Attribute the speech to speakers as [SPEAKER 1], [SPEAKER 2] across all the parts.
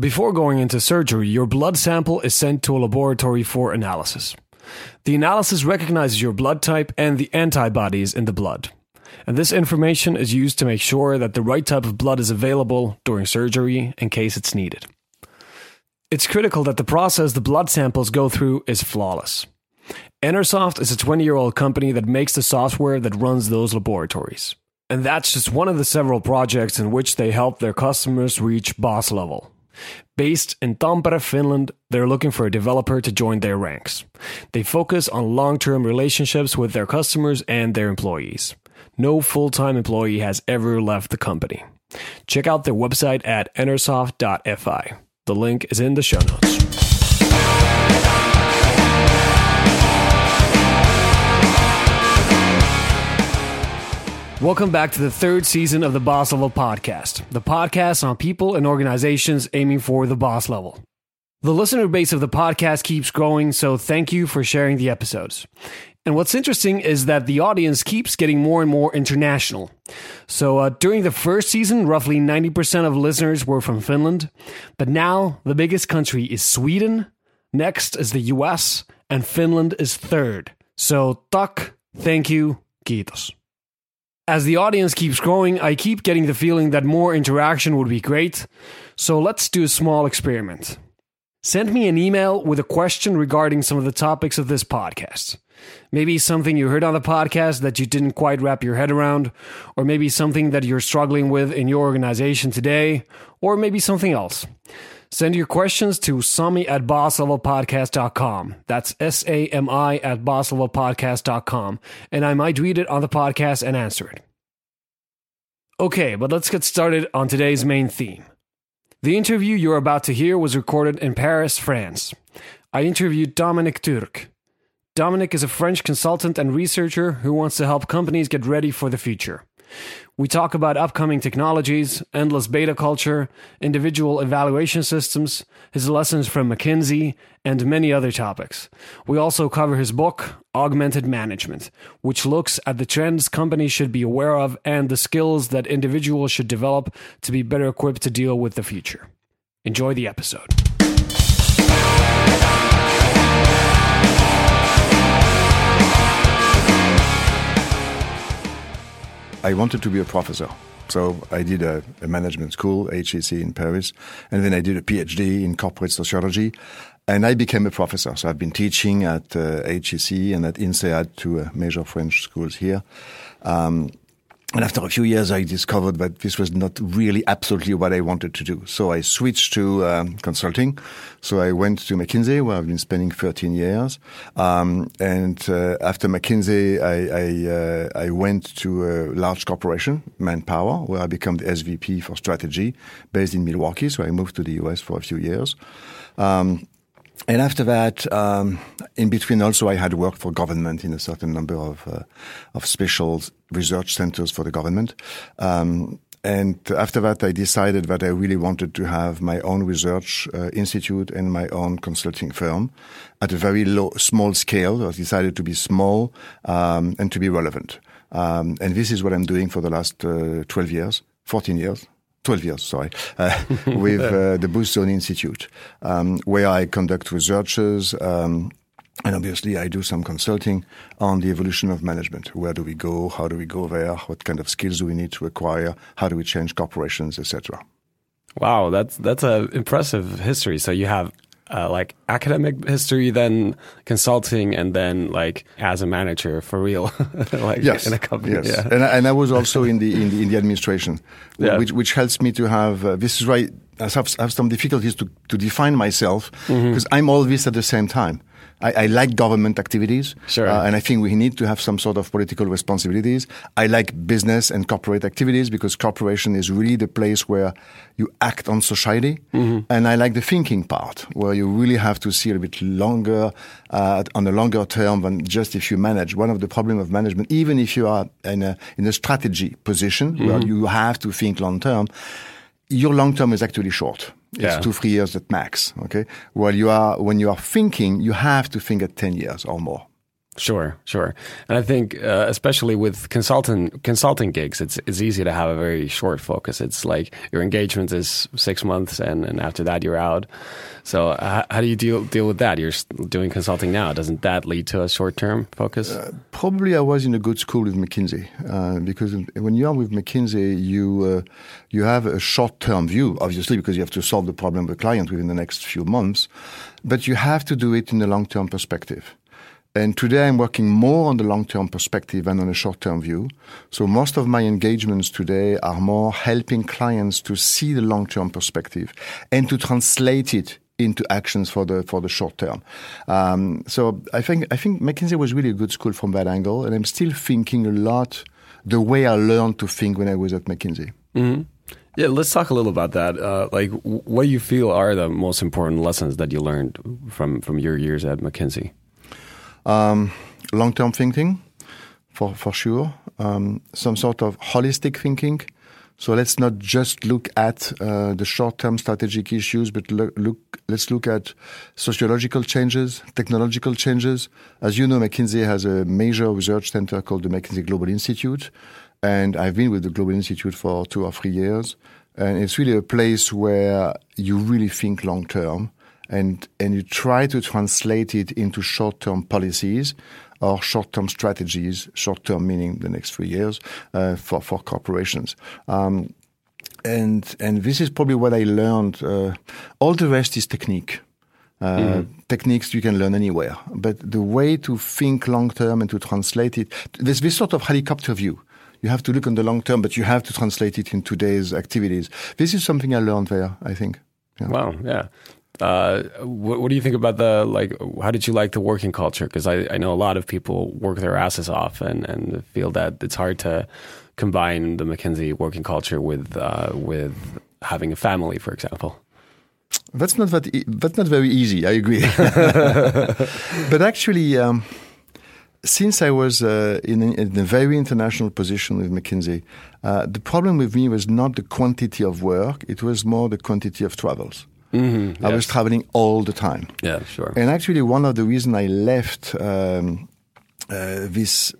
[SPEAKER 1] Before going into surgery, your blood sample is sent to a laboratory for analysis. The analysis recognizes your blood type and the antibodies in the blood. And this information is used to make sure that the right type of blood is available during surgery in case it's needed. It's critical that the process the blood samples go through is flawless. Enersoft is a 20 year old company that makes the software that runs those laboratories. And that's just one of the several projects in which they help their customers reach boss level. Based in Tampere, Finland, they're looking for a developer to join their ranks. They focus on long term relationships with their customers and their employees. No full time employee has ever left the company. Check out their website at enersoft.fi. The link is in the show notes. Welcome back to the third season of the Boss Level Podcast, the podcast on people and organizations aiming for the boss level. The listener base of the podcast keeps growing, so thank you for sharing the episodes. And what's interesting is that the audience keeps getting more and more international. So uh, during the first season, roughly 90% of listeners were from Finland, but now the biggest country is Sweden, next is the US, and Finland is third. So, tak, thank you, kiitos. As the audience keeps growing, I keep getting the feeling that more interaction would be great. So let's do a small experiment. Send me an email with a question regarding some of the topics of this podcast. Maybe something you heard on the podcast that you didn't quite wrap your head around, or maybe something that you're struggling with in your organization today, or maybe something else. Send your questions to sami at bosslevelpodcast.com. That's S A M I at bosslevelpodcast.com. And I might read it on the podcast and answer it. Okay, but let's get started on today's main theme. The interview you're about to hear was recorded in Paris, France. I interviewed Dominique Turcq. Dominique is a French consultant and researcher who wants to help companies get ready for the future. We talk about upcoming technologies, endless beta culture, individual evaluation systems, his lessons from McKinsey, and many other topics. We also cover his book, Augmented Management, which looks at the trends companies should be aware of and the skills that individuals should develop to be better equipped to deal with the future. Enjoy the episode.
[SPEAKER 2] I wanted to be a professor. So I did a, a, management school, HEC in Paris, and then I did a PhD in corporate sociology, and I became a professor. So I've been teaching at uh, HEC and at INSEAD, two uh, major French schools here. Um, and after a few years, I discovered that this was not really absolutely what I wanted to do. So I switched to um, consulting. So I went to McKinsey, where I've been spending 13 years. Um, and uh, after McKinsey, I, I, uh, I, went to a large corporation, Manpower, where I became the SVP for strategy, based in Milwaukee. So I moved to the US for a few years. Um, and after that, um, in between, also I had worked for government in a certain number of uh, of special research centers for the government. Um, and after that, I decided that I really wanted to have my own research uh, institute and my own consulting firm at a very low, small scale. I decided to be small um, and to be relevant. Um, and this is what I'm doing for the last uh, 12 years, 14 years. 12 years, sorry, uh, with uh, the Boostzone Institute, um, where I conduct researches. Um, and obviously, I do some consulting on the evolution of management. Where do we go? How do we go there? What kind of skills do we need to acquire? How do we change corporations, etc.
[SPEAKER 1] Wow, that's that's an impressive history. So you have uh, like academic history, then consulting, and then like as a manager for real, like
[SPEAKER 2] yes,
[SPEAKER 1] in a company.
[SPEAKER 2] Yes, yeah. and, I, and I was also in the in the, in the administration, yeah. which which helps me to have. Uh, this is why I have, have some difficulties to to define myself because mm-hmm. I'm all this at the same time. I, I like government activities,
[SPEAKER 1] sure.
[SPEAKER 2] uh, and I think we need to have some sort of political responsibilities. I like business and corporate activities because corporation is really the place where you act on society, mm-hmm. and I like the thinking part where you really have to see a bit longer uh, on a longer term than just if you manage. One of the problems of management, even if you are in a in a strategy position mm-hmm. where you have to think long term, your long term is actually short. It's yeah. two, three years at max. Okay. While you are, when you are thinking, you have to think at 10 years or more.
[SPEAKER 3] Sure, sure. And I think, uh, especially with consultant consulting gigs, it's it's easy to have a very short focus. It's like your engagement is six months, and, and after that you're out. So uh, how do you deal deal with that? You're doing consulting now. Doesn't that lead to a short term focus? Uh,
[SPEAKER 2] probably I was in a good school with McKinsey uh, because when you are with McKinsey, you uh, you have a short term view, obviously, because you have to solve the problem with the client within the next few months, but you have to do it in a long term perspective. And today I'm working more on the long-term perspective than on a short-term view. So most of my engagements today are more helping clients to see the long-term perspective and to translate it into actions for the for the short term. Um, so I think I think McKinsey was really a good school from that angle, and I'm still thinking a lot the way I learned to think when I was at McKinsey.
[SPEAKER 3] Mm-hmm. Yeah, let's talk a little about that. Uh, like, what do you feel are the most important lessons that you learned from from your years at McKinsey?
[SPEAKER 2] Um, Long term thinking, for for sure. Um, some sort of holistic thinking. So let's not just look at uh, the short-term strategic issues, but look, look, let's look at sociological changes, technological changes. As you know, McKinsey has a major research center called the McKinsey Global Institute, and I've been with the Global Institute for two or three years, and it's really a place where you really think long-term and and you try to translate it into short-term policies or short-term strategies, short-term meaning the next three years uh, for for corporations. Um, and and this is probably what I learned. Uh, all the rest is technique. Uh, mm. Techniques you can learn anywhere, but the way to think long term and to translate it, there's this sort of helicopter view. You have to look on the long term, but you have to translate it in today's activities. This is something I learned there. I think.
[SPEAKER 3] Yeah. Wow. Yeah. Uh, what, what, do you think about the like? How did you like the working culture? Because I, I know a lot of people work their asses off and, and feel that it's hard to combine the McKinsey working culture with uh, with having a family, for example.
[SPEAKER 2] That's not that. E- that's not very easy. I agree. but actually, um, since I was uh, in, a, in, a, very international position with McKinsey, uh, the problem with me was not the quantity of work; it was more the quantity of travels. Mm-hmm, I was traveling all the time.
[SPEAKER 3] Yeah, sure.
[SPEAKER 2] And actually, one of the reasons I left um, uh, this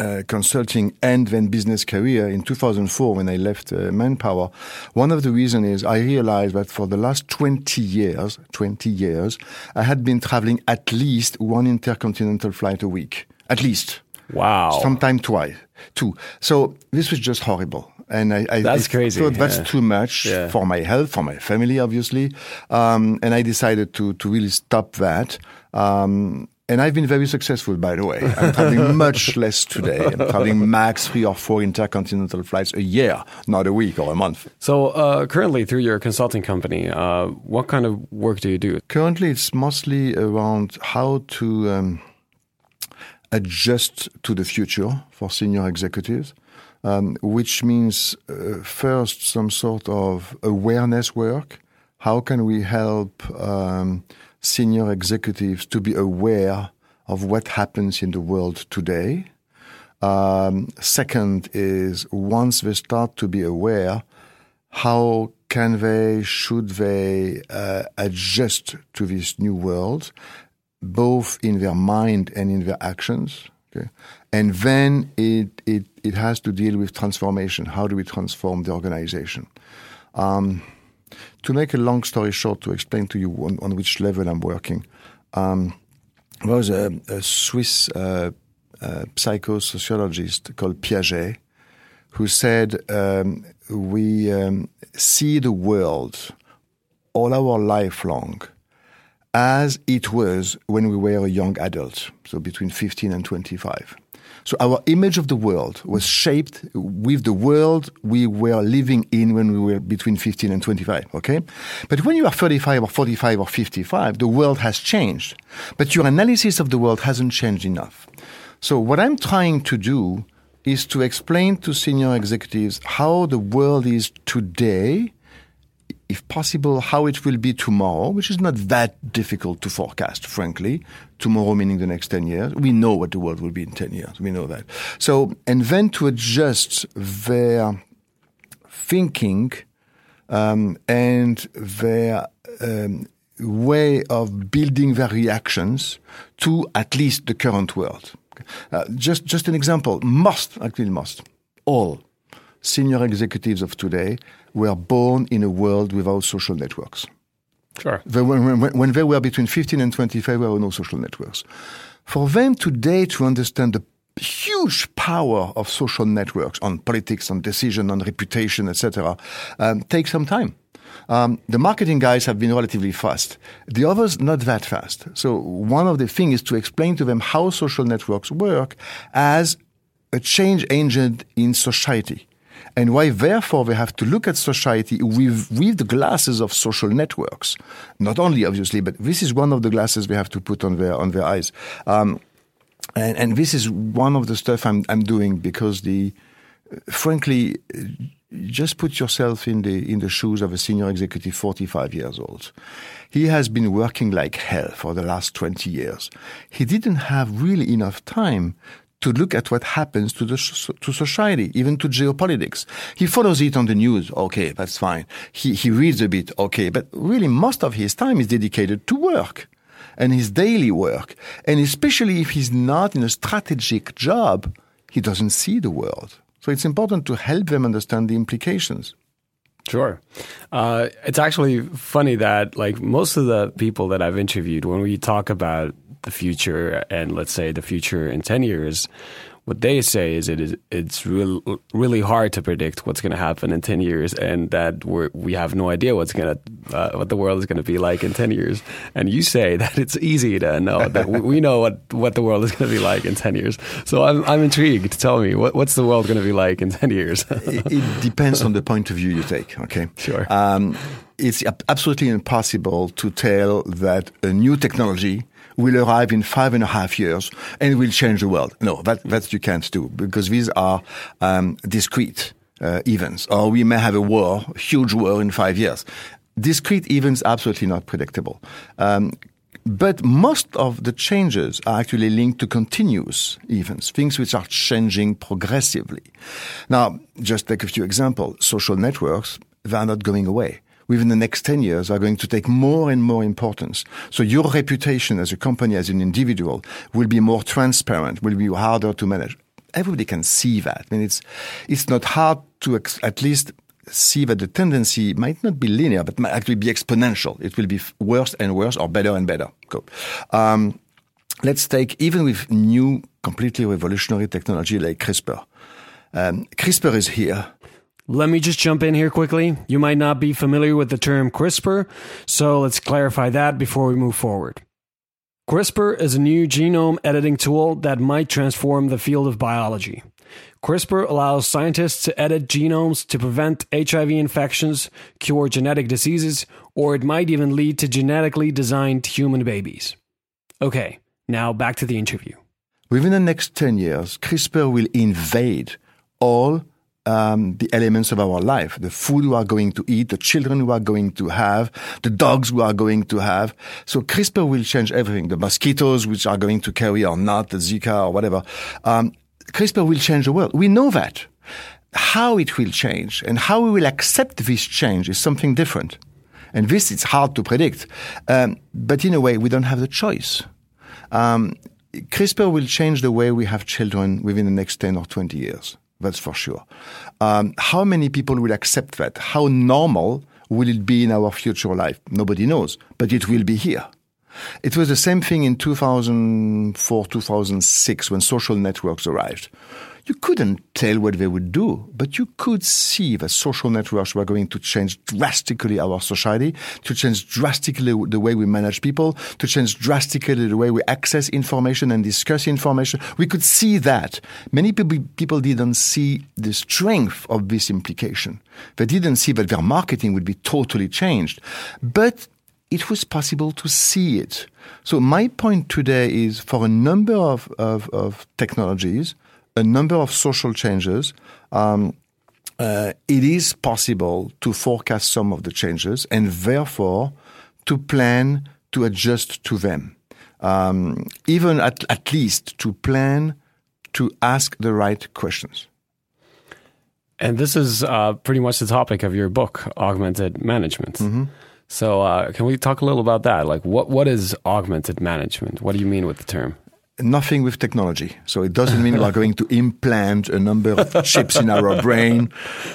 [SPEAKER 2] uh, consulting and then business career in 2004 when I left uh, Manpower, one of the reasons is I realized that for the last 20 years, 20 years, I had been traveling at least one intercontinental flight a week. At least.
[SPEAKER 3] Wow.
[SPEAKER 2] Sometimes twice, two. So this was just horrible and I, I
[SPEAKER 3] that's crazy.
[SPEAKER 2] Thought that's yeah. too much yeah. for my health, for my family, obviously. Um, and I decided to to really stop that. Um, and I've been very successful, by the way. I'm traveling much less today. I'm traveling max three or four intercontinental flights a year, not a week or a month.
[SPEAKER 3] So, uh, currently, through your consulting company, uh, what kind of work do you do?
[SPEAKER 2] Currently, it's mostly around how to um, adjust to the future for senior executives um, which means uh, first some sort of awareness work. How can we help um, senior executives to be aware of what happens in the world today? Um, second is once they start to be aware, how can they, should they uh, adjust to this new world, both in their mind and in their actions? Okay. And then it, it, it has to deal with transformation. How do we transform the organization? Um, to make a long story short, to explain to you on, on which level I'm working, um, there was a, a Swiss uh, uh, psychosociologist called Piaget who said, um, We um, see the world all our life long as it was when we were a young adult, so between 15 and 25. So our image of the world was shaped with the world we were living in when we were between 15 and 25, okay? But when you are 35 or 45 or 55, the world has changed. But your analysis of the world hasn't changed enough. So what I'm trying to do is to explain to senior executives how the world is today if possible, how it will be tomorrow, which is not that difficult to forecast, frankly. Tomorrow meaning the next 10 years. We know what the world will be in 10 years. We know that. So, and then to adjust their thinking um, and their um, way of building their reactions to at least the current world. Uh, just, just an example. Most, actually most, all senior executives of today were born in a world without social networks.
[SPEAKER 3] Sure.
[SPEAKER 2] They, when, when, when they were between 15 and 25, there were no social networks. For them today to understand the huge power of social networks on politics, on decision, on reputation, etc., um, takes some time. Um, the marketing guys have been relatively fast. The others, not that fast. So one of the things is to explain to them how social networks work as a change agent in society and why therefore we have to look at society with, with the glasses of social networks. Not only obviously, but this is one of the glasses we have to put on their, on their eyes. Um, and, and this is one of the stuff I'm, I'm doing because the, frankly, just put yourself in the in the shoes of a senior executive 45 years old he has been working like hell for the last 20 years he didn't have really enough time to look at what happens to the to society even to geopolitics. He follows it on the news. Okay that's fine. He he reads a bit. Okay but really most of his time is dedicated to work and his daily work. And especially if he's not in a strategic job he doesn't see the world. So it's important to help them understand the implications.
[SPEAKER 3] Sure. Uh, it's actually funny that, like, most of the people that I've interviewed, when we talk about the future and let's say the future in 10 years, what they say is it is it's real, really hard to predict what's going to happen in 10 years and that we're, we have no idea what's going to uh, what the world is going to be like in 10 years. And you say that it's easy to know that we know what, what the world is going to be like in 10 years. So I'm, I'm intrigued. Tell me what, what's the world going to be like in 10 years?
[SPEAKER 2] It, it, depends on the point of view you take okay?
[SPEAKER 3] Sure.
[SPEAKER 2] Um, it's absolutely impossible to tell that a new technology will arrive in five and a half years and will change the world. No, that, that you can't do because these are um, discrete uh, events. Or we may have a war, a huge war in five years. Discrete events absolutely not predictable. Um, but most of the changes are actually linked to continuous events, things which are changing progressively. Now, just take a few examples. Social networks, they are not going away within the next 10 years are going to take more and more importance. So your reputation as a company, as an individual, will be more transparent, will be harder to manage. Everybody can see that. I mean, it's, it's not hard to at least see that the tendency might not be linear, but might actually be exponential. It will be worse and worse or better and better. Cool. Um, let's take, even with new, completely revolutionary technology like CRISPR. Um, CRISPR is here.
[SPEAKER 3] Let me just jump in here quickly. You might not be familiar with the term CRISPR, so let's clarify that before we move forward. CRISPR is a new genome editing tool that might transform the field of biology. CRISPR allows scientists to edit genomes to prevent HIV infections, cure genetic diseases, or it might even lead to genetically designed human babies. Okay, now back to the interview.
[SPEAKER 2] Within the next 10 years, CRISPR will invade all um, the elements of our life, the food we are going to eat, the children we are going to have, the dogs we are going to have. So CRISPR will change everything. The mosquitoes which are going to carry or not, the Zika or whatever. Um, CRISPR will change the world. We know that. How it will change and how we will accept this change is something different. And this is hard to predict. Um, but in a way, we don't have the choice. Um, CRISPR will change the way we have children within the next 10 or 20 years. That's for sure. Um, how many people will accept that? How normal will it be in our future life? Nobody knows, but it will be here. It was the same thing in 2004, 2006 when social networks arrived you couldn't tell what they would do, but you could see that social networks were going to change drastically our society, to change drastically the way we manage people, to change drastically the way we access information and discuss information. We could see that. Many people, people didn't see the strength of this implication. They didn't see that their marketing would be totally changed. But it was possible to see it. So my point today is for a number of, of, of technologies, a number of social changes, um, uh, it is possible to forecast some of the changes and therefore to plan to adjust to them. Um, even at, at least to plan to ask the right questions.
[SPEAKER 3] And this is uh, pretty much the topic of your book, Augmented Management. Mm-hmm. So, uh, can we talk a little about that? Like, what what is augmented management? What do you mean with the term?
[SPEAKER 2] Nothing with technology. So it doesn't mean we're going to implant a number of chips in our brain.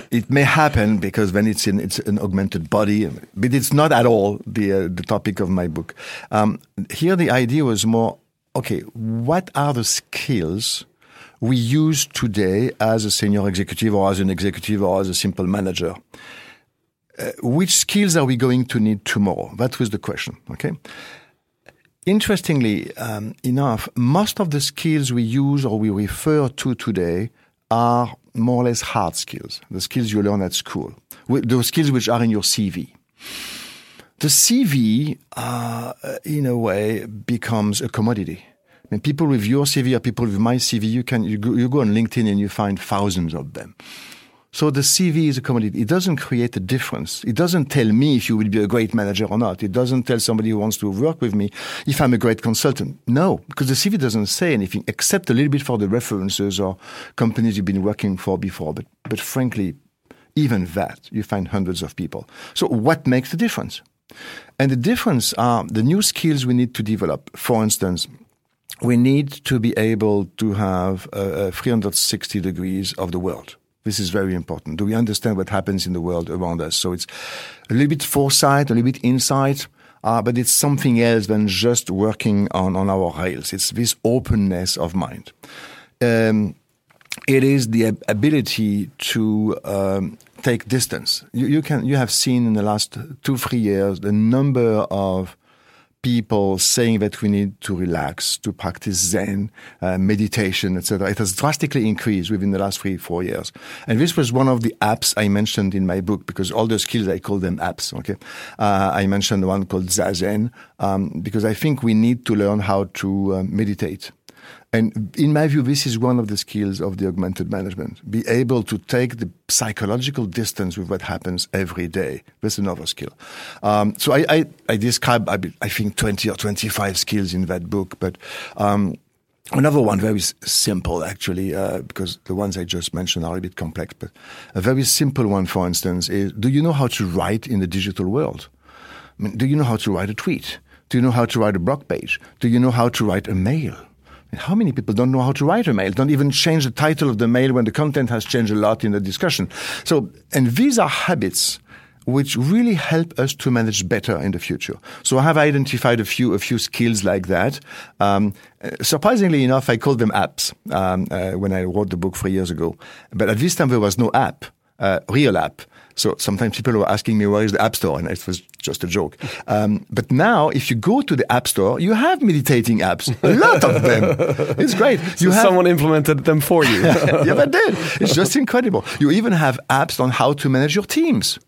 [SPEAKER 2] It may happen because when it's in it's an augmented body, but it's not at all the uh, the topic of my book. Um, here, the idea was more okay. What are the skills? we use today as a senior executive or as an executive or as a simple manager. Uh, which skills are we going to need tomorrow? That was the question. Okay. Interestingly um, enough, most of the skills we use or we refer to today are more or less hard skills, the skills you learn at school, those skills which are in your CV. The CV, uh, in a way, becomes a commodity. I mean, people with your CV or people with my CV, you can you go, you go on LinkedIn and you find thousands of them. So the CV is a commodity. It doesn't create a difference. It doesn't tell me if you will be a great manager or not. It doesn't tell somebody who wants to work with me if I'm a great consultant. No, because the CV doesn't say anything except a little bit for the references or companies you've been working for before. But, but frankly, even that, you find hundreds of people. So what makes the difference? And the difference are the new skills we need to develop. For instance, we need to be able to have uh, 360 degrees of the world. This is very important. Do we understand what happens in the world around us? So it's a little bit foresight, a little bit insight, uh, but it's something else than just working on, on our rails. It's this openness of mind. Um, it is the ability to um, take distance. You, you, can you have seen in the last two three years the number of people saying that we need to relax, to practice Zen, uh, meditation, etc. It has drastically increased within the last three, four years. And this was one of the apps I mentioned in my book because all the skills I call them apps. Okay, uh, I mentioned one called Zazen um, because I think we need to learn how to uh, meditate. And in my view, this is one of the skills of the augmented management. Be able to take the psychological distance with what happens every day. That's another skill. Um, so I, I, I describe, I, think, 20 or 25 skills in that book. But um, another one, very simple, actually, uh, because the ones I just mentioned are a bit complex. But a very simple one, for instance, is do you know how to write in the digital world? I mean, do you know how to write a tweet? Do you know how to write a blog page? Do you know how to write a mail? How many people don't know how to write a mail? Don't even change the title of the mail when the content has changed a lot in the discussion. So, and these are habits which really help us to manage better in the future. So I have identified a few a few skills like that. Um, surprisingly enough, I called them apps um, uh, when I wrote the book three years ago. But at this time, there was no app, uh, real app. So sometimes people were asking me where is the App Store, and it was just a joke. Um, but now, if you go to the App Store, you have meditating apps, a lot of them. It's great.
[SPEAKER 3] You have, someone implemented them for you.
[SPEAKER 2] yeah, they did. It's just incredible. You even have apps on how to manage your teams.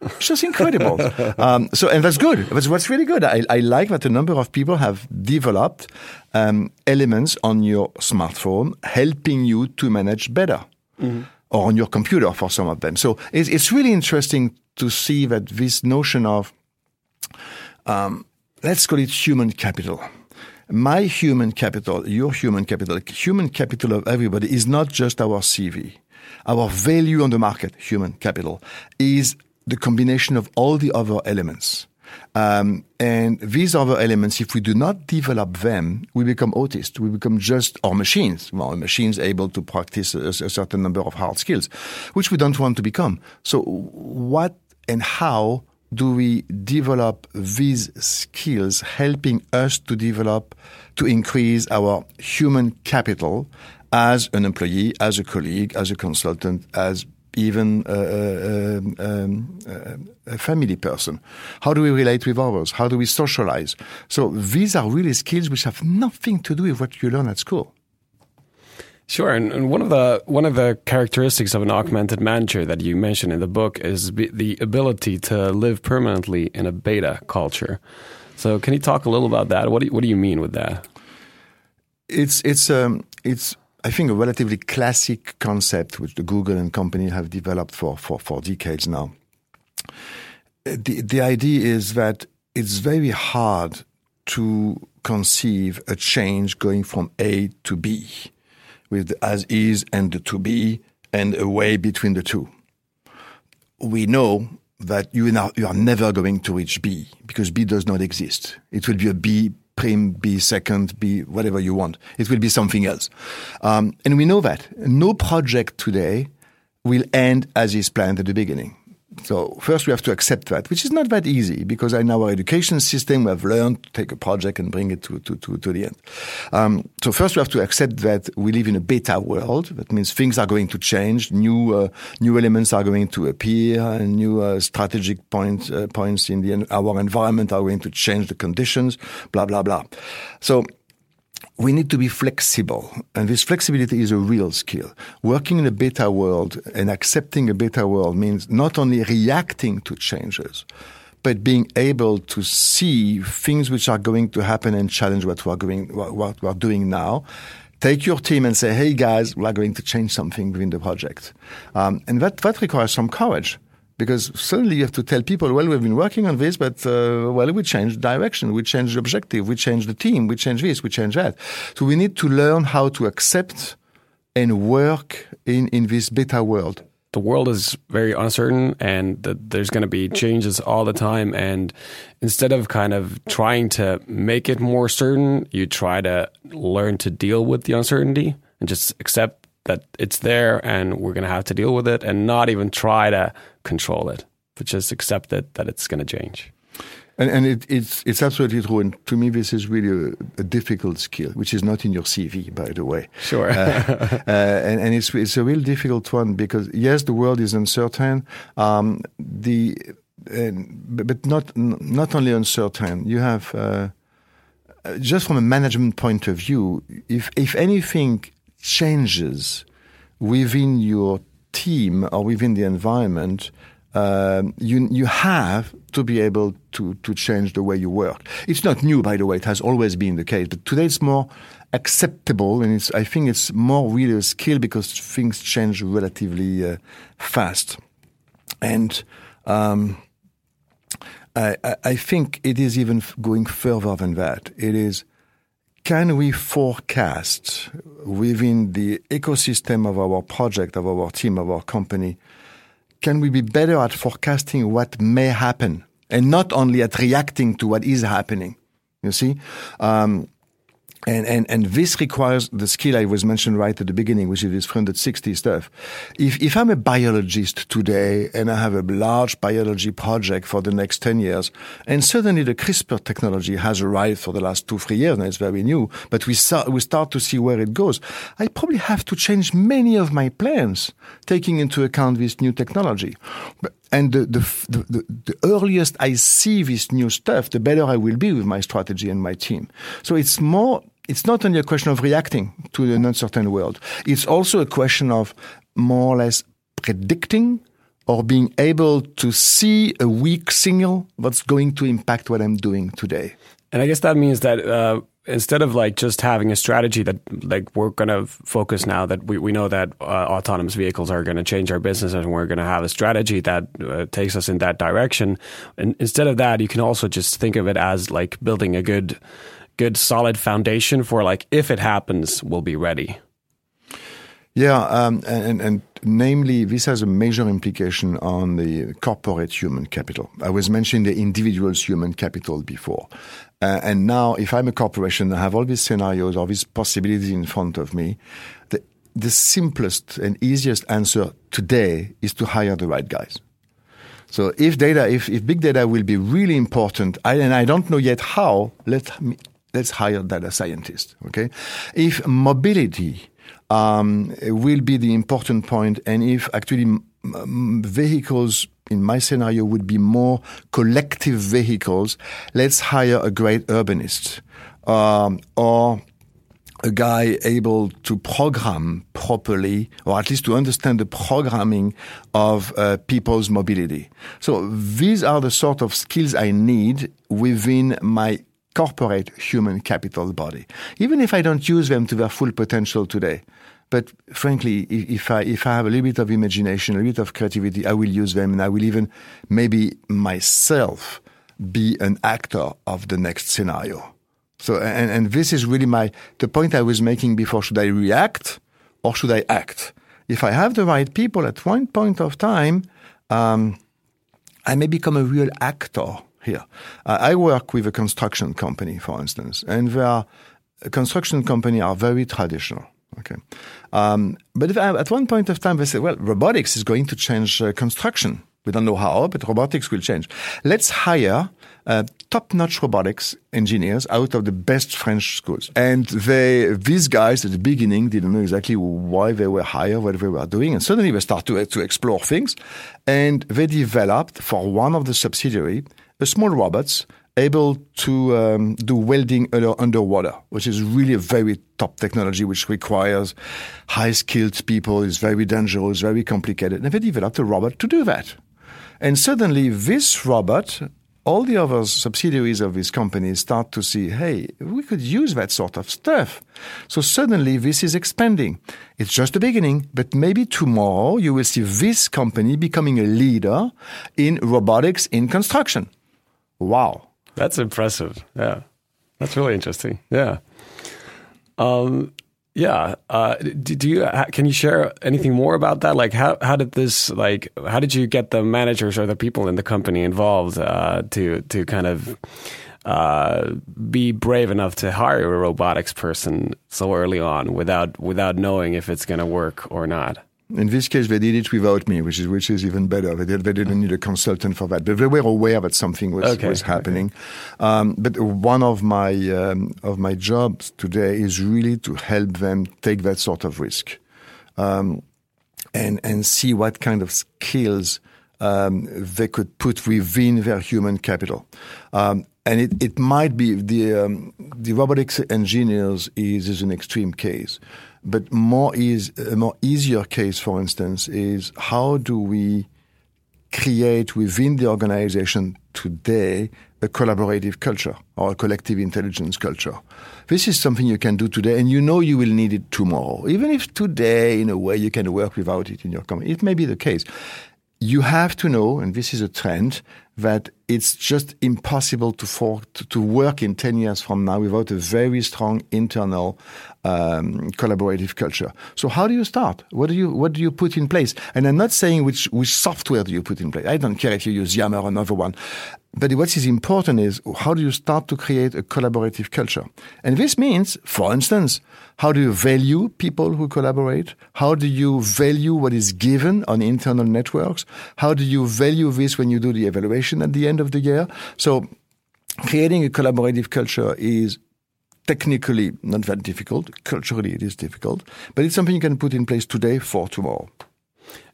[SPEAKER 2] It's just incredible. Um, so, and that's good. That's what's really good. I, I, like that a number of people have developed um, elements on your smartphone helping you to manage better. Mm-hmm or on your computer for some of them. So it's, it's really interesting to see that this notion of, um, let's call it human capital. My human capital, your human capital, human capital of everybody is not just our CV. Our value on the market, human capital, is the combination of all the other elements. Um, and these other elements, if we do not develop them, we become autists. We become just our machines. Well, machines able to practice a, a certain number of hard skills, which we don't want to become. So, what and how do we develop these skills, helping us to develop, to increase our human capital as an employee, as a colleague, as a consultant, as even a, a, a, family person? How do we relate with others? How do we socialize? So these are really skills which have nothing to do with what you learn at school.
[SPEAKER 3] Sure, and, and, one of the one of the characteristics of an augmented manager that you mentioned in the book is the ability to live permanently in a beta culture. So, can you talk a little about that? What do you, what do you mean with that?
[SPEAKER 2] It's it's um, it's I think, a relatively classic concept which the Google and company have developed for, for, for decades now. The, the idea is that it's very hard to conceive a change going from A to B with the as is and the to be and a way between the two. We know that you are, you are never going to reach B because B does not exist. It will be a B prime, B second, B whatever you want. It will be something else. Um, and we know that no project today will end as is planned at the beginning. So first we have to accept that, which is not that easy because in our education system we have learned to take a project and bring it to, to, to, to the end. Um, so first we have to accept that we live in a beta world. That means things are going to change, new uh, new elements are going to appear, and new uh, strategic points uh, points in the our environment are going to change the conditions. Blah blah blah. So we need to be flexible. And this flexibility is a real skill. Working in a beta world and accepting a beta world means not only reacting to changes, but being able to see things which are going to happen and challenge what we're going, what we're doing now. Take your team and say, "Hey guys, we're going to change something within the project," um, and that that requires some courage because suddenly you have to tell people, well, we've been working on this, but uh, well, we changed direction, we changed the objective, we changed the team, we changed this, we changed that. So we need to learn how to accept and work in, in this beta world.
[SPEAKER 3] The world is very uncertain and the, there's going to be changes all the time. And instead of kind of trying to make it more certain, you try to learn to deal with the uncertainty and just accept that it's there and we're going to have to deal with it and not even try to control it, but just accept it that it's going to change.
[SPEAKER 2] And, and it, it's it's absolutely true. And to me, this is really a, a, difficult skill, which is not in your CV, by the way.
[SPEAKER 3] Sure.
[SPEAKER 2] uh, uh, and, and it's it's a real difficult one because yes, the world is uncertain. Um, the but not not only uncertain. You have uh, just from a management point of view, if if anything changes within your team or within the environment, uh, you you have to be able to to change the way you work. It's not new, by the way. It has always been the case, but today it's more acceptable, and it's I think it's more really a skill because things change relatively uh, fast, and. Um, I, I think it is even going further than that. It is can we forecast within the ecosystem of our project, of our team, of our company, can we be better at forecasting what may happen and not only at reacting to what is happening? You see? Um, and, and, and this requires the skill I was mentioned right at the beginning, which is this 360 stuff. If, if I'm a biologist today and I have a large biology project for the next 10 years, and suddenly the CRISPR technology has arrived for the last two, three years, and it's very new, but we start, we start to see where it goes, I probably have to change many of my plans, taking into account this new technology. And the, the, the, the, earliest I see this new stuff, the better I will be with my strategy and my team. So it's more it's not only a question of reacting to an uncertain world. It's also a question of more or less predicting or being able to see a weak signal that's going to impact what I'm doing today.
[SPEAKER 3] And I guess that means that uh, instead of like just having a strategy that like we're going to focus now that we, we know that uh, autonomous vehicles are going to change our business and we're going to have a strategy that uh, takes us in that direction. And instead of that, you can also just think of it as like building a good good solid foundation for like if it happens, we'll be ready.
[SPEAKER 2] Yeah, um, and, and namely, this has a major implication on the corporate human capital. I was mentioning the individual's human capital before. Uh, and now, if I'm a corporation, I have all these scenarios, all these possibilities in front of me. The, the simplest and easiest answer today is to hire the right guys. So if data, if, if big data will be really important, I, and I don't know yet how, let me, let's hire data scientists. Okay, if mobility um, will be the important point, and if actually vehicles in my scenario would be more collective vehicles, let's hire a great urbanist um, or a guy able to program properly, or at least to understand the programming of uh, people's mobility. So these are the sort of skills I need within my corporate human capital body, even if I don't use them to their full potential today. But frankly, if I, if I have a little bit of imagination, a little bit of creativity, I will use them and I will even maybe myself be an actor of the next scenario. So, and, and this is really my, the point I was making before. Should I react or should I act? If I have the right people at one point of time, um, I may become a real actor here. Uh, I work with a construction company, for instance, and they are, construction company are very traditional. Okay. Um, but if, at one point of time, they said, well, robotics is going to change uh, construction. We don't know how, but robotics will change. Let's hire uh, top-notch robotics engineers out of the best French schools. And they, these guys at the beginning didn't know exactly why they were hired, what they were doing. And suddenly they start to, to explore things. And they developed for one of the subsidiary, a small robots able to um, do welding under, underwater, which is really a very top technology, which requires high skilled people, is very dangerous, very complicated. And they developed a robot to do that. And suddenly this robot, all the other subsidiaries of this company start to see, hey, we could use that sort of stuff. So suddenly this is expanding. It's just the beginning, but maybe tomorrow you will see this company becoming a leader in robotics in construction. Wow.
[SPEAKER 3] That's impressive. Yeah. That's really interesting. Yeah. Um, yeah. Uh, do, do, you can you share anything more about that? Like how how did this like how did you get the managers or the people in the company involved uh, to to kind of uh, be brave enough to hire a robotics person so early on without without knowing if it's going to work or not?
[SPEAKER 2] In this case, they did it without me, which is which is even better. They, did, they didn't need a consultant for that, but they were aware that something was, okay. was happening. Okay. Um, but one of my um, of my jobs today is really to help them take that sort of risk, um, and and see what kind of skills um, they could put within their human capital. Um, and it, it might be the um, the robotics engineers is, is an extreme case but more is a more easier case, for instance, is how do we create within the organization today a collaborative culture or a collective intelligence culture. This is something you can do today, and you know you will need it tomorrow. Even if today, in a way, you can work without it in your company, it may be the case. You have to know, and this is a trend, that it's just impossible to, for, to, to, work in 10 years from now without a very strong internal um, collaborative culture. So how do you start? What do you, what do you put in place? And I'm not saying which, which software do you put in place. I don't care if you use Yammer or another one. But what is important is how do you start to create a collaborative culture? And this means, for instance, how do you value people who collaborate? How do you value what is given on internal networks? How do you value this when you do the evaluation at the end of the year? So creating a collaborative culture is technically not that difficult. Culturally, it is difficult, but it's something you can put in place today for tomorrow.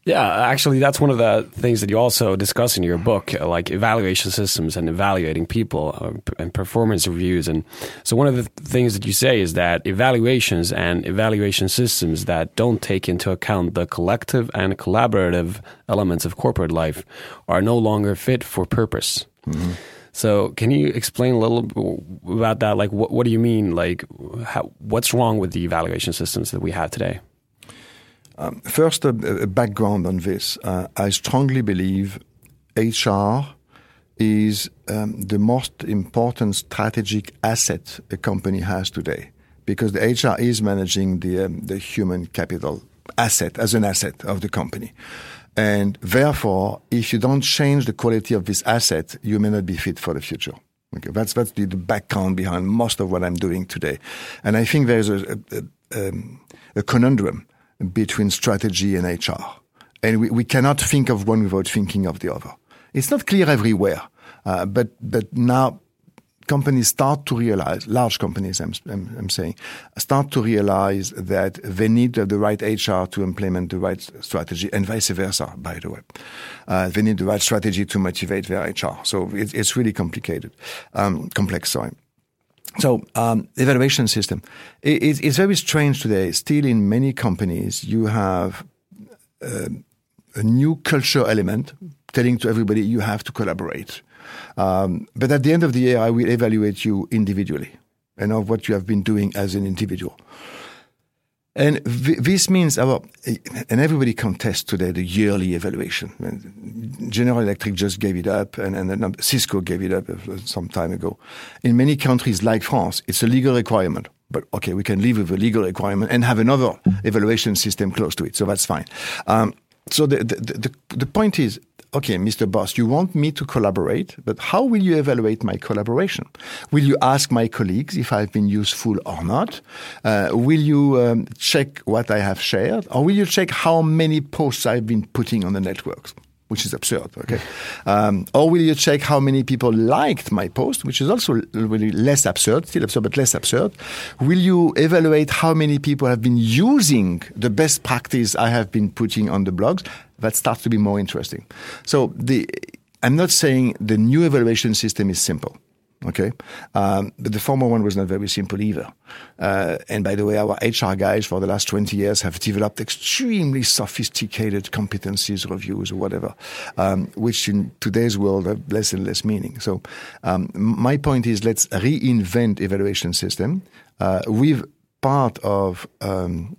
[SPEAKER 3] Yeah, actually, that's one of the things that you also discuss in your book, uh, like evaluation systems and evaluating people uh, and performance reviews. And so, one of the things that you say is that evaluations and evaluation systems that don't take into account the collective and collaborative elements of corporate life are no longer fit for purpose. Mm-hmm. So, can you explain a little about that? Like, what, what do you mean? Like, how, what's wrong with the evaluation systems that we have today?
[SPEAKER 2] Um, first, a, a, background on this. Uh, I strongly believe HR is um, the most important strategic asset a company has today because the HR is managing the, um, the human capital asset as an asset of the company. And therefore, if you don't change the quality of this asset, you may not be fit for the future. Okay, that's that's the, the background behind most of what I'm doing today, and I think there's a, a, a, um, a conundrum between strategy and HR. And we, we cannot think of one without thinking of the other. It's not clear everywhere, uh, but, but now companies start to realize, large companies, I'm, I'm, I'm, saying, start to realize that they need the right HR to implement the right strategy and vice versa, by the way. Uh, they need the right strategy to motivate their HR. So it, it's really complicated, um, complex, sorry. So, um, evaluation system. It, it's very strange today. Still, in many companies, you have uh, a new culture element telling to everybody you have to collaborate. Um, but at the end of the year, I will evaluate you individually and of what you have been doing as an individual. And this means, our, and everybody contests today the yearly evaluation. General Electric just gave it up, and, and Cisco gave it up some time ago. In many countries like France, it's a legal requirement. But okay, we can live with a legal requirement and have another evaluation system close to it, so that's fine. Um, so the, the, the, the point is, okay, Mr. Boss, you want me to collaborate, but how will you evaluate my collaboration? Will you ask my colleagues if I've been useful or not? Uh, will you um, check what I have shared? Or will you check how many posts I've been putting on the networks? Which is absurd, okay? Um, or will you check how many people liked my post, which is also really less absurd, still absurd, but less absurd? Will you evaluate how many people have been using the best practice I have been putting on the blogs? that starts to be more interesting. So the, I'm not saying the new evaluation system is simple. Okay, um, but the former one was not very simple either. Uh, and by the way, our HR guys for the last 20 years have developed extremely sophisticated competencies reviews or whatever, um, which in today's world have less and less meaning. So um, my point is, let's reinvent evaluation system uh, with part of um,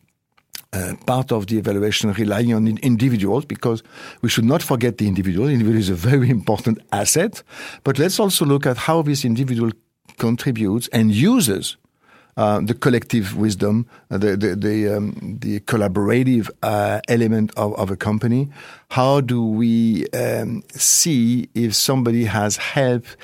[SPEAKER 2] uh, part of the evaluation relying on individuals because we should not forget the individual. The individual is a very important asset, but let's also look at how this individual contributes and uses uh, the collective wisdom, uh, the the the, um, the collaborative uh, element of, of a company. How do we um, see if somebody has helped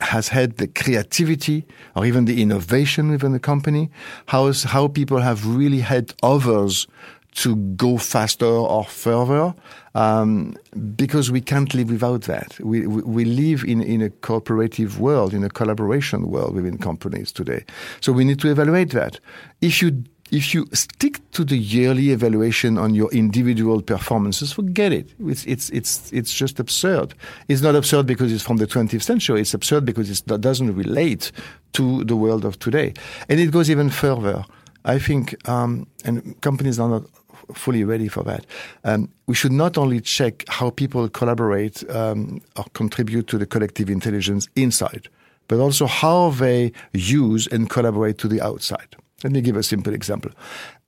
[SPEAKER 2] has had the creativity or even the innovation within the company, how, how people have really had others to go faster or further, um, because we can't live without that. We, we, we live in, in a cooperative world, in a collaboration world within companies today. So we need to evaluate that. If you if you stick to the yearly evaluation on your individual performances, forget it. It's, it's, it's, it's just absurd. It's not absurd because it's from the 20th century. It's absurd because it doesn't relate to the world of today. And it goes even further. I think, um, and companies are not fully ready for that. Um, we should not only check how people collaborate um, or contribute to the collective intelligence inside, but also how they use and collaborate to the outside. Let me give a simple example.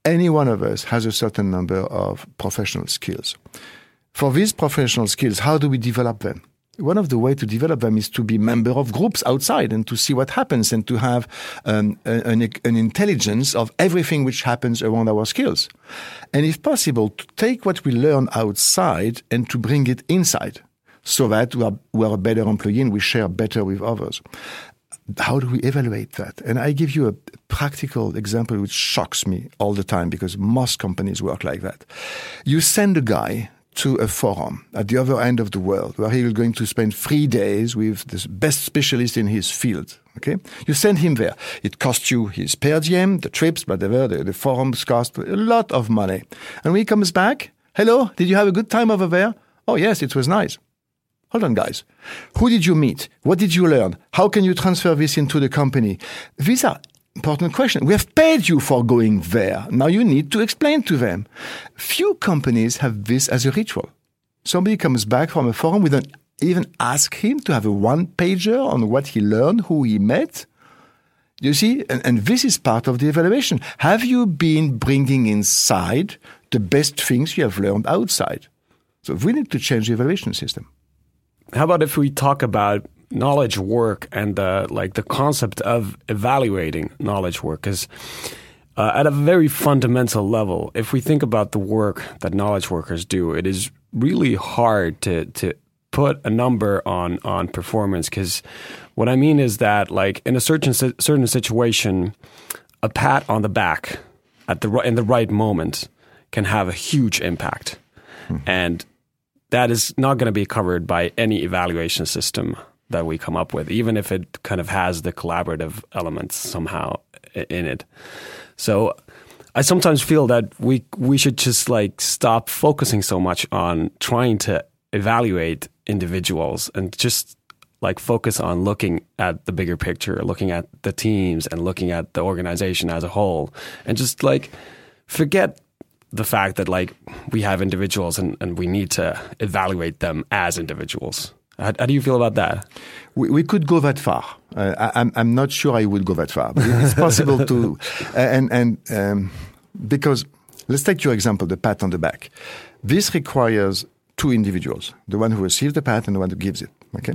[SPEAKER 2] Any one of us has a certain number of professional skills. For these professional skills, how do we develop them? One of the ways to develop them is to be member of groups outside and to see what happens and to have um, an, an intelligence of everything which happens around our skills. And if possible, to take what we learn outside and to bring it inside so that we are, we are a better employee and we share better with others how do we evaluate that? And I give you a practical example which shocks me all the time because most companies work like that. You send a guy to a forum at the other end of the world where he is going to spend three days with the best specialist in his field. Okay, you send him there. It costs you his per diem, the trips, whatever. The, the forums cost a lot of money. And when he comes back, hello, did you have a good time over there? Oh yes, it was nice. Hold on, guys. Who did you meet? What did you learn? How can you transfer this into the company? These are important questions. We have paid you for going there. Now you need to explain to them. Few companies have this as a ritual. Somebody comes back from a forum, we don't even ask him to have a one pager on what he learned, who he met. You see, and, and this is part of the evaluation. Have you been bringing inside the best things you have learned outside? So we need to change the evaluation system
[SPEAKER 3] how about if we talk about knowledge work and the like the concept of evaluating knowledge work? Because uh, at a very fundamental level if we think about the work that knowledge workers do it is really hard to to put a number on on performance. Because what i mean is that like in a certain certain situation a pat on the back at the in the right moment can have a huge impact. Mm-hmm. and that is not going to be covered by any evaluation system that we come up with, even if it kind of has the collaborative elements somehow in it. So I sometimes feel that we we should just like stop focusing so much on trying to evaluate individuals and just like focus on looking at the bigger picture, looking at the teams and looking at the organization as a whole and just like forget the fact that like we have individuals and, and we need to evaluate them as individuals. How, how do you feel about that?
[SPEAKER 2] We, we could go that far. Uh, I, am I'm not sure I would go that far, but it's possible to. And and um, because let's take your example, the pat on the back. This requires two individuals: the one who receives the pat and the one who gives it. Okay.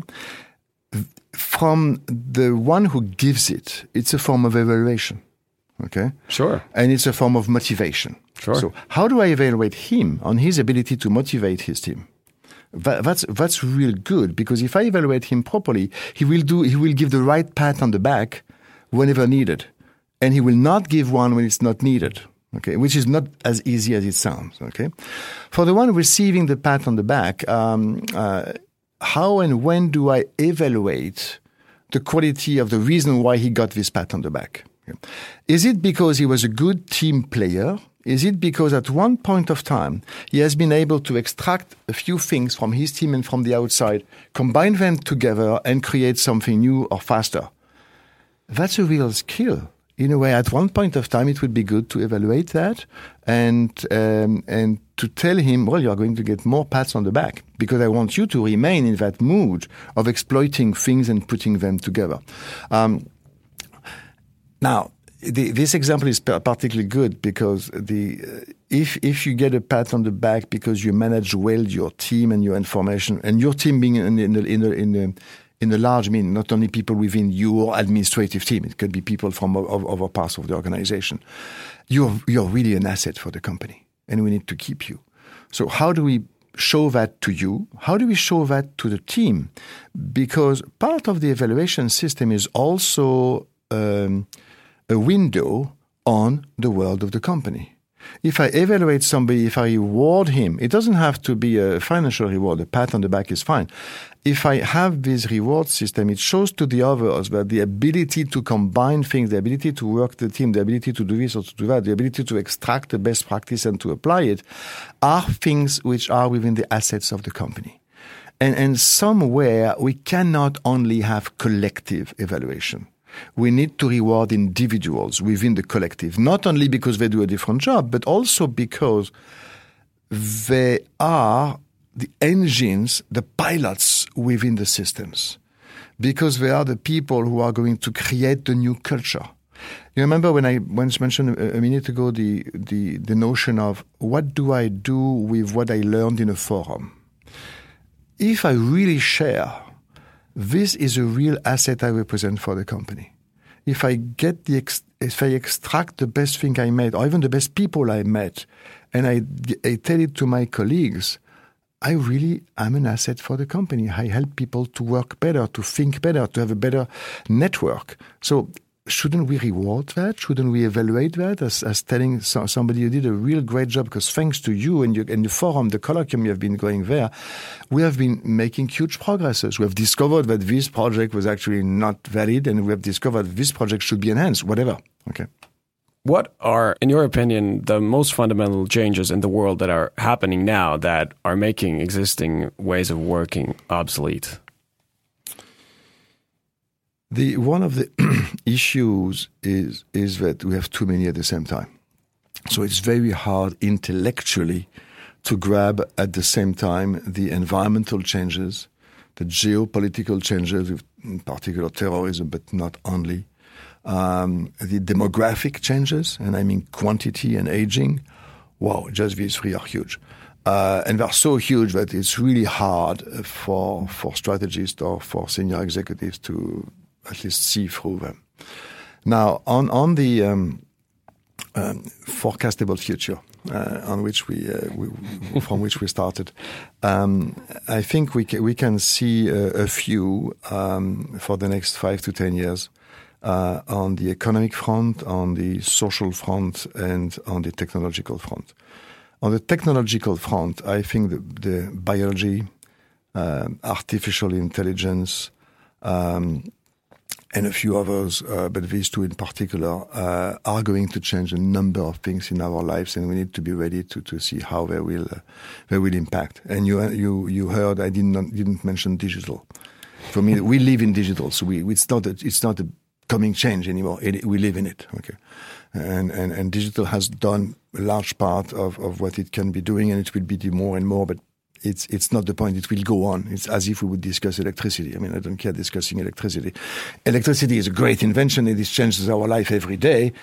[SPEAKER 2] From the one who gives it, it's a form of evaluation. Okay.
[SPEAKER 3] Sure.
[SPEAKER 2] And it's a form of motivation
[SPEAKER 3] Sure.
[SPEAKER 2] So how do I evaluate him on his ability to motivate his team? That, that's that's real good because if I evaluate him properly, he will do he will give the right pat on the back whenever needed, and he will not give one when it's not needed. Okay, which is not as easy as it sounds. Okay, for the one receiving the pat on the back, um, uh, how and when do I evaluate the quality of the reason why he got this pat on the back? Is it because he was a good team player? Is it because at one point of time he has been able to extract a few things from his team and from the outside, combine them together, and create something new or faster? That's a real skill. In a way, at one point of time, it would be good to evaluate that and um, and to tell him, well, you are going to get more pats on the back because I want you to remain in that mood of exploiting things and putting them together. Um, now, the, this example is particularly good because the uh, if if you get a pat on the back because you manage well your team and your information and your team being in in in, in, in, in large mean not only people within your administrative team it could be people from other parts of the organization you're you're really an asset for the company and we need to keep you. So how do we show that to you? How do we show that to the team? Because part of the evaluation system is also um, a window on the world of the company. If I evaluate somebody, if I reward him, it doesn't have to be a financial reward. A pat on the back is fine. If I have this reward system, it shows to the others that the ability to combine things, the ability to work the team, the ability to do this or to do that, the ability to extract the best practice and to apply it are things which are within the assets of the company. And, and somewhere we cannot only have collective evaluation we need to reward individuals within the collective, not only because they do a different job, but also because they are the engines, the pilots within the systems, because they are the people who are going to create the new culture. You remember when I once mentioned a, minute ago the, the, the notion of what do I do with what I learned in a forum? If I really share this is a real asset I represent for the company. If I get the if I extract the best thing I met, or even the best people I met, and I, I tell it to my colleagues, I really am an asset for the company. I help people to work better, to think better, to have a better network. So shouldn't we reward that? Shouldn't we evaluate that as, as telling so, somebody you did a real great job because thanks to you and, you, and the forum, the colloquium you have been going there, we have been making huge progresses. We have discovered that this project was actually not valid and we have discovered this project should be enhanced, whatever. Okay.
[SPEAKER 3] What are, in your opinion, the most fundamental changes in the world that are happening now that are making existing ways of working obsolete?
[SPEAKER 2] The one of the issues is is that we have too many at the same time. So it's very hard intellectually to grab at the same time the environmental changes, the geopolitical changes, in particular terrorism, but not only, um, the demographic changes, and I mean quantity and aging. Wow, just these three are huge. Uh, and they're so huge that it's really hard for for strategists or for senior executives to at least see through them. Now, on on the um, um, forecastable future uh, on which we, uh, we, from which we started, um, I think we ca we can see a, a few um, for the next five to ten years. Uh, on the economic front, on the social front, and on the technological front. On the technological front, I think the, the biology, uh, artificial intelligence, um, and a few others, uh, but these two in particular, uh, are going to change a number of things in our lives, and we need to be ready to, to see how they will uh, they will impact. And you you you heard I didn't didn't mention digital. For me, we live in digital, so we it's not a, it's not a coming change anymore. It, we live in it. Okay, and, and and digital has done a large part of, of what it can be doing, and it will be doing more and more. But it's it's not the point. It will go on. It's as if we would discuss electricity. I mean, I don't care discussing electricity. Electricity is a great invention. It changes our life every day.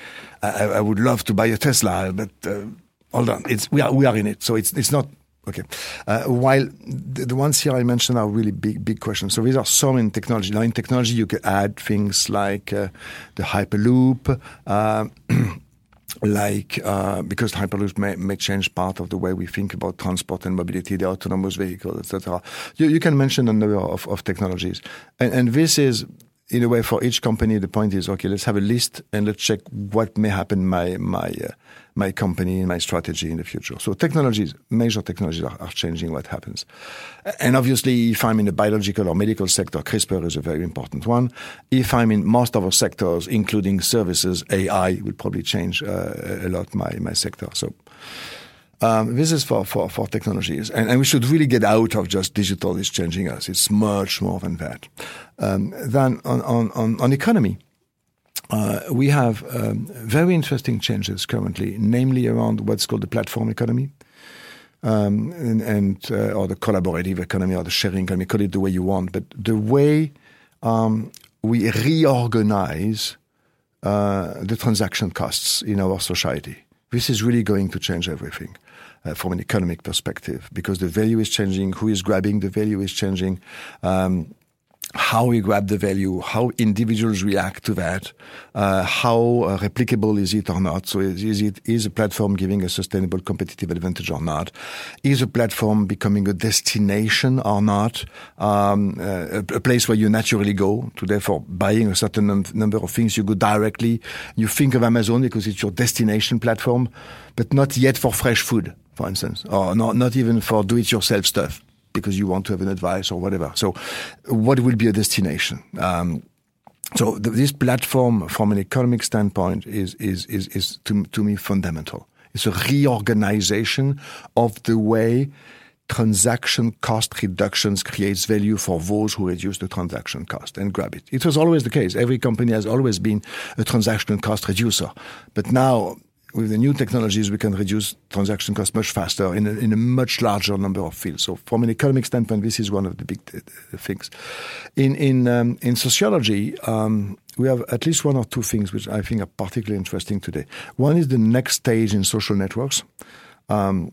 [SPEAKER 2] I, I would love to buy a Tesla, but uh, hold on. It's we are we are in it. So it's it's not okay. Uh, while the, the, ones here I mentioned are really big big questions. So these are some in technology. Now in technology, you can add things like uh, the hyperloop. Uh, like uh, because hyperloops may, may change part of the way we think about transport and mobility, the autonomous vehicle, etc. You, you, can mention a number of, of technologies, and, and this is in a way for each company. The point is okay. Let's have a list and let's check what may happen my my uh, my company and my strategy in the future. So technologies, major technologies are, are, changing what happens. And obviously, if I'm in the biological or medical sector, CRISPR is a very important one. If I'm in most other sectors, including services, AI will probably change uh, a lot my, my sector. So um, this is for, for, for technologies. And, and, we should really get out of just digital is changing us. It's much more than that. Um, then on, on, on, on economy, uh, we have um, very interesting changes currently, namely around what's called the platform economy. Um, and, and uh, or the collaborative economy or the sharing economy, call it the way you want, but the way um, we reorganize uh, the transaction costs in our society. This is really going to change everything. Uh, from an economic perspective, because the value is changing, who is grabbing the value is changing. Um, how we grab the value, how individuals react to that, uh, how uh, replicable is it or not? So is, is, it is a platform giving a sustainable competitive advantage or not? Is a platform becoming a destination or not? Um, uh, a, a, place where you naturally go to therefore buying a certain num- number of things, you go directly. You think of Amazon because it's your destination platform, but not yet for fresh food, for instance, or not, not even for do-it-yourself stuff because you want to have an advice or whatever. So, what will be a destination? Um, so th- this platform, from an economic standpoint, is is is, is to, to me fundamental. It's a reorganization of the way transaction cost reductions creates value for those who reduce the transaction cost and grab it. It was always the case. Every company has always been a transaction cost reducer. But now with the new technologies, we can reduce transaction costs much faster in a, in a much larger number of fields. So, from an economic standpoint, this is one of the big uh, things. In in um, in sociology, um, we have at least one or two things which I think are particularly interesting today. One is the next stage in social networks. Um,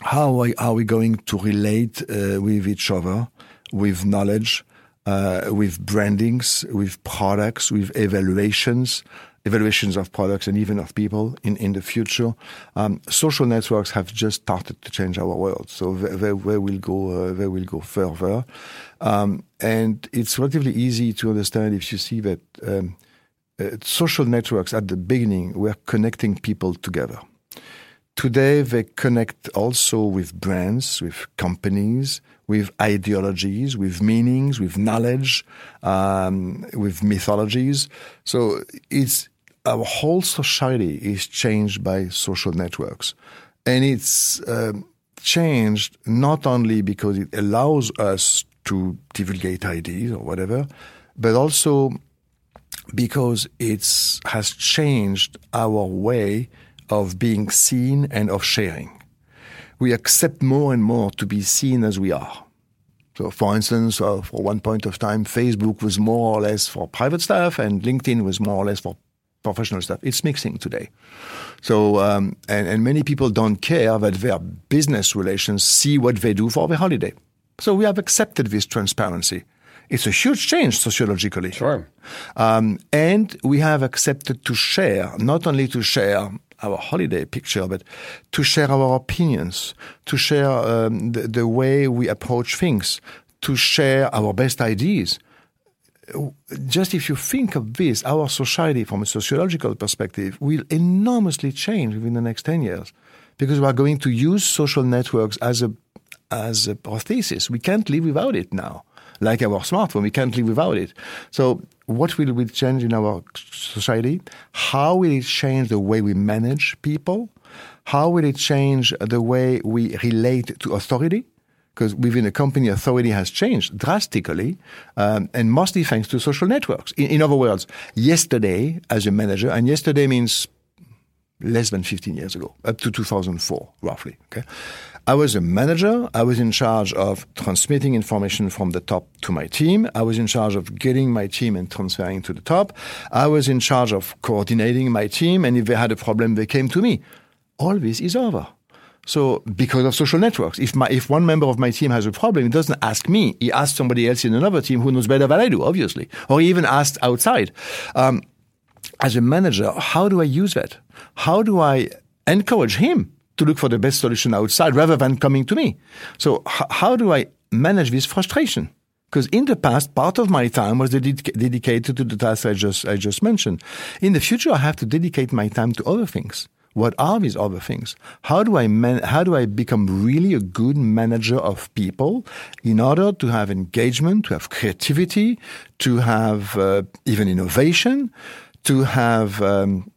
[SPEAKER 2] how are we going to relate uh, with each other, with knowledge, uh, with brandings, with products, with evaluations, evaluations of products and even of people in, in the future. Um, social networks have just started to change our world, so they, they, they will go uh, they will go further. Um, and it's relatively easy to understand if you see that um, uh, social networks at the beginning were connecting people together. Today, they connect also with brands, with companies, with ideologies, with meanings, with knowledge, um, with mythologies. So it's our whole society is changed by social networks. And it's um, changed not only because it allows us to divulgate ideas or whatever, but also because it has changed our way of being seen and of sharing. We accept more and more to be seen as we are. So, for instance, uh, for one point of time, Facebook was more or less for private stuff, and LinkedIn was more or less for professional stuff. It's mixing today. So, um, and, and many people don't care that their business relations see what they do for their holiday. So we have accepted this transparency. It's a huge change sociologically.
[SPEAKER 3] Sure.
[SPEAKER 2] Um, and we have accepted to share, not only to share our holiday picture, but to share our opinions, to share um, the, the way we approach things, to share our best ideas just if you think of this, our society from a sociological perspective will enormously change within the next 10 years because we are going to use social networks as a, as a prosthesis. We can't live without it now. Like our smartphone, we can't live without it. So, what will it change in our society? How will it change the way we manage people? How will it change the way we relate to authority? Because within a company, authority has changed drastically, um, and mostly thanks to social networks. In, in, other words, yesterday, as a manager, and yesterday means less than 15 years ago, up to 2004, roughly. Okay, I was a manager. I was in charge of transmitting information from the top to my team. I was in charge of getting my team and transferring to the top. I was in charge of coordinating my team, and if they had a problem, they came to me. All this is over. So because of social networks, if my if one member of my team has a problem, he doesn't ask me. He asks somebody else in another team who knows better than I do, obviously, or he even asks outside. Um, as a manager, how do I use that? How do I encourage him to look for the best solution outside rather than coming to me? So how do I manage this frustration? Because in the past, part of my time was dedica- dedicated to the tasks I just, I just mentioned. In the future, I have to dedicate my time to other things. What are these other things? How do I man- how do I become really a good manager of people in order to have engagement, to have creativity, to have uh, even innovation, to have um,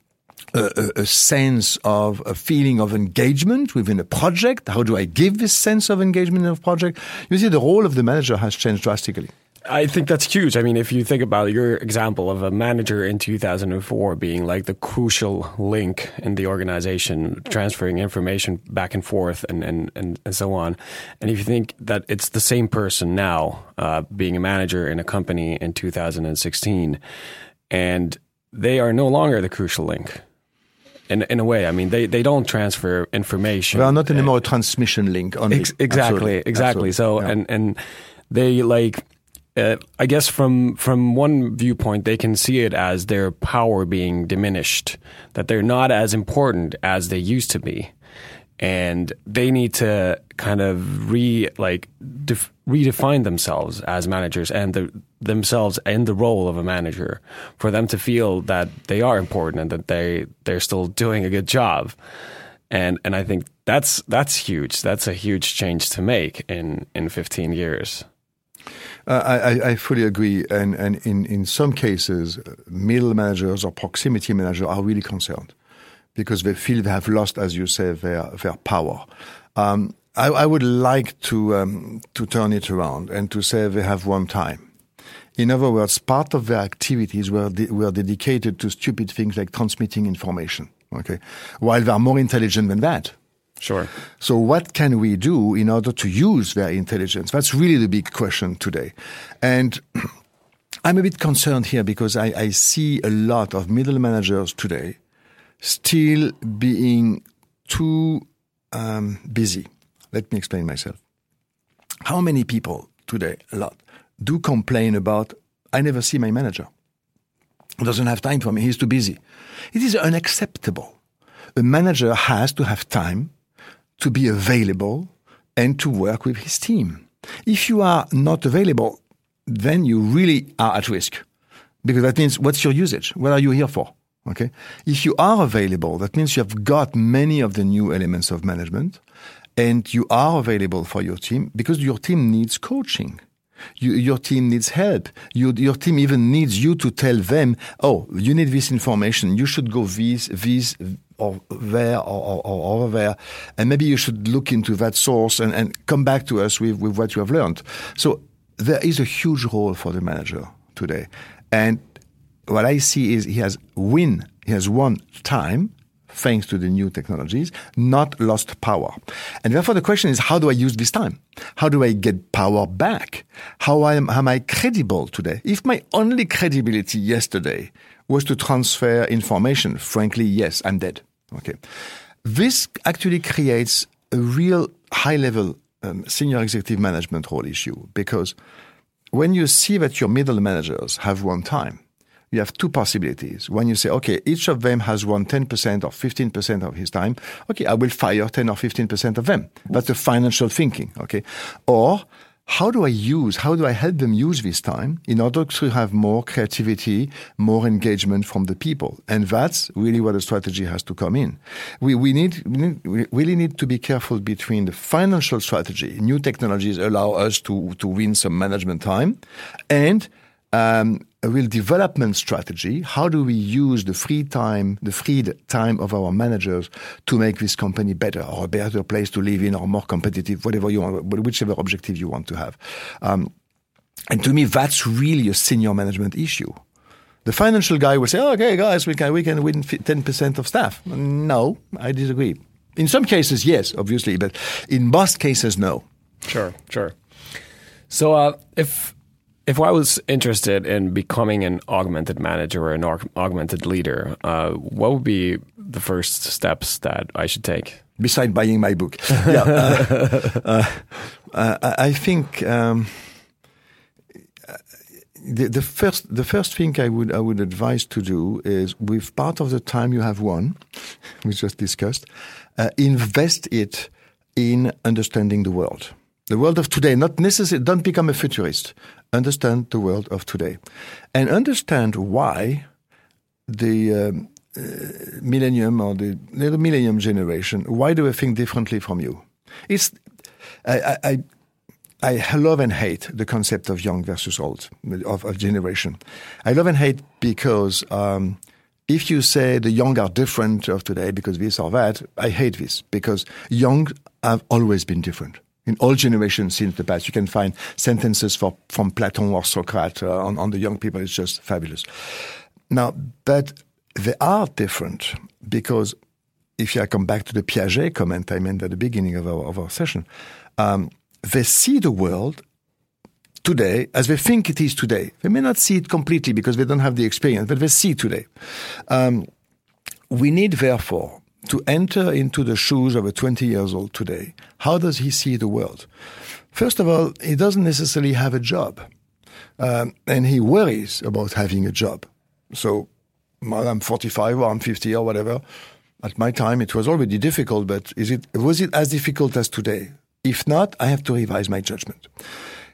[SPEAKER 2] a, a, sense of a feeling of engagement within a project? How do I give this sense of engagement in a project? You see, the role of the manager has changed drastically.
[SPEAKER 3] I think that's huge. I mean, if you think about your example of a manager in 2004 being like the crucial link in the organization, transferring information back and forth and, and, and, and so on. And if you think that it's the same person now uh, being a manager in a company in 2016, and they are no longer the crucial link in in a way. I mean, they, they don't transfer information.
[SPEAKER 2] They are not anymore a transmission link. Only.
[SPEAKER 3] Ex- exactly,
[SPEAKER 2] Absolutely.
[SPEAKER 3] exactly.
[SPEAKER 2] Absolutely.
[SPEAKER 3] So
[SPEAKER 2] Yeah.
[SPEAKER 3] and and they like. Uh, I guess from from one viewpoint, they can see it as their power being diminished, that they're not as important as they used to be, and they need to kind of re like def- redefine themselves as managers and the, themselves in the role of a manager for them to feel that they are important and that they they're still doing a good job. And and I think that's that's huge. That's a huge change to make in in 15 years
[SPEAKER 2] I, I- I fully agree. And, and in, in some cases, uh, middle managers or proximity managers are really concerned because they feel they have lost, as you say, their, their power. Um, I, I would like to, um, to turn it around and to say they have won time. In other words, part of their activities were, de- were dedicated to stupid things like transmitting information. Okay. While they are more intelligent than that.
[SPEAKER 3] Sure
[SPEAKER 2] So what can we do in order to use their intelligence? That's really the big question today. And I'm a bit concerned here because I, I see a lot of middle managers today still being too um, busy. Let me explain myself. How many people today, a lot, do complain about, I never see my manager. He doesn't have time for me. He's too busy. It is unacceptable. A manager has to have time to be available and to work with his team. If you are not available, then you really are at risk because that means what's your usage? What are you here for? Okay. If you are available, that means you have got many of the new elements of management and you are available for your team because your team needs coaching. You, your team needs help. You, your team even needs you to tell them, oh, you need this information. You should go this, this, or there, or, or, or over there. And maybe you should look into that source and, and come back to us with, with what you have learned. So there is a huge role for the manager today. And what I see is he has win, he has won time thanks to the new technologies, not lost power. And therefore the question is, how do I use this time? How do I get power back? How am, am I credible today? If my only credibility yesterday was to transfer information, frankly, yes, I'm dead. Okay. This actually creates a real high level um, senior executive management role issue because when you see that your middle managers have won time, you have two possibilities. When you say, okay, each of them has won 10% or 15% of his time, okay, I will fire 10 or 15% of them. That's the financial thinking, okay? Or how do I use, how do I help them use this time in order to have more creativity, more engagement from the people? And that's really where the strategy has to come in. We, we need, we need, we really need to be careful between the financial strategy. New technologies allow us to, to win some management time and um, a real development strategy. How do we use the free time, the freed time of our managers to make this company better or a better place to live in or more competitive, whatever you want, whichever objective you want to have. Um, and to me, that's really a senior management issue. The financial guy will say, "Okay, guys, we can we can win ten percent of staff." No, I disagree. In some cases, yes, obviously, but in most cases, no.
[SPEAKER 3] Sure, sure. So, uh, if if I was interested in becoming an augmented manager or an aug- augmented leader, uh, what would be the first steps that I should take?
[SPEAKER 2] Besides buying my book, yeah, uh, uh, uh, I think um, the, the first the first thing I would I would advise to do is with part of the time you have won, we just discussed, uh, invest it in understanding the world, the world of today. Not necessarily don't become a futurist. Understand the world of today, and understand why the um, uh, millennium or the, the millennium generation why do they think differently from you? It's I, I I love and hate the concept of young versus old, of, of generation. I love and hate because um, if you say the young are different of today because this or that, I hate this because young have always been different. In all generations since the past, you can find sentences for, from Platon or Socrates uh, on, on the young people. It's just fabulous. Now, but they are different because if I come back to the Piaget comment I made at the beginning of our, of our session, um, they see the world today as they think it is today. They may not see it completely because they don't have the experience, but they see today. Um, we need, therefore, to enter into the shoes of a 20 years old today. How does he see the world? First of all, he doesn't necessarily have a job. Um, and he worries about having a job. So, well, I'm 45 or I'm 50 or whatever. At my time, it was already difficult, but is it, was it as difficult as today? If not, I have to revise my judgment.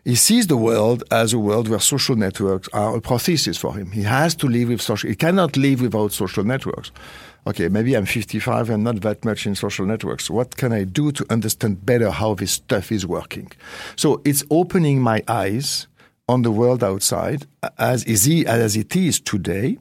[SPEAKER 2] He sees the world as a world where social networks are a prosthesis for him. He has to live with social, he cannot live without social networks. Okay, maybe I'm 55 and not that much in social networks. What can I do to understand better how this stuff is working? So it's opening my eyes on the world outside as easy as it is today,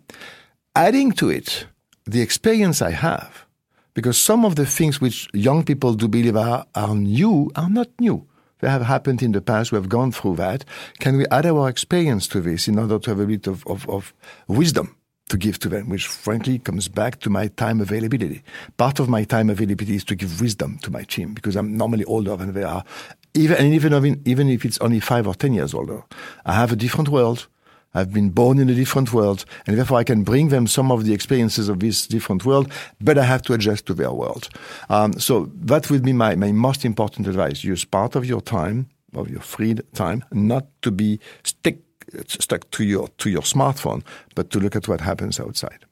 [SPEAKER 2] adding to it the experience I have because some of the things which young people do believe are, are new are not new. They have happened in the past. We have gone through that. Can we add our experience to this in order to have a bit of, of, of wisdom to give to them, which frankly comes back to my time availability. Part of my time availability is to give wisdom to my team because I'm normally older than they are. Even, and even, even if it's only five or ten years older, I have a different world. I've been born in a different world, and therefore I can bring them some of the experiences of this different world, but I have to adjust to their world. Um, so that would be my, my most important advice. Use part of your time, of your free time, not to be stick, stuck to your, to your smartphone, but to look at what happens outside.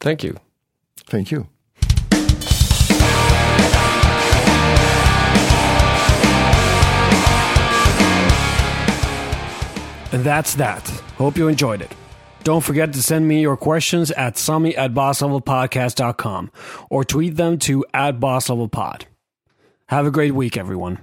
[SPEAKER 3] Thank you.
[SPEAKER 2] Thank you.
[SPEAKER 3] And that's that. Hope you enjoyed it. Don't forget to send me your questions at sami at bosslevelpodcast.com or tweet them to at bosslevelpod. Have a great week, everyone.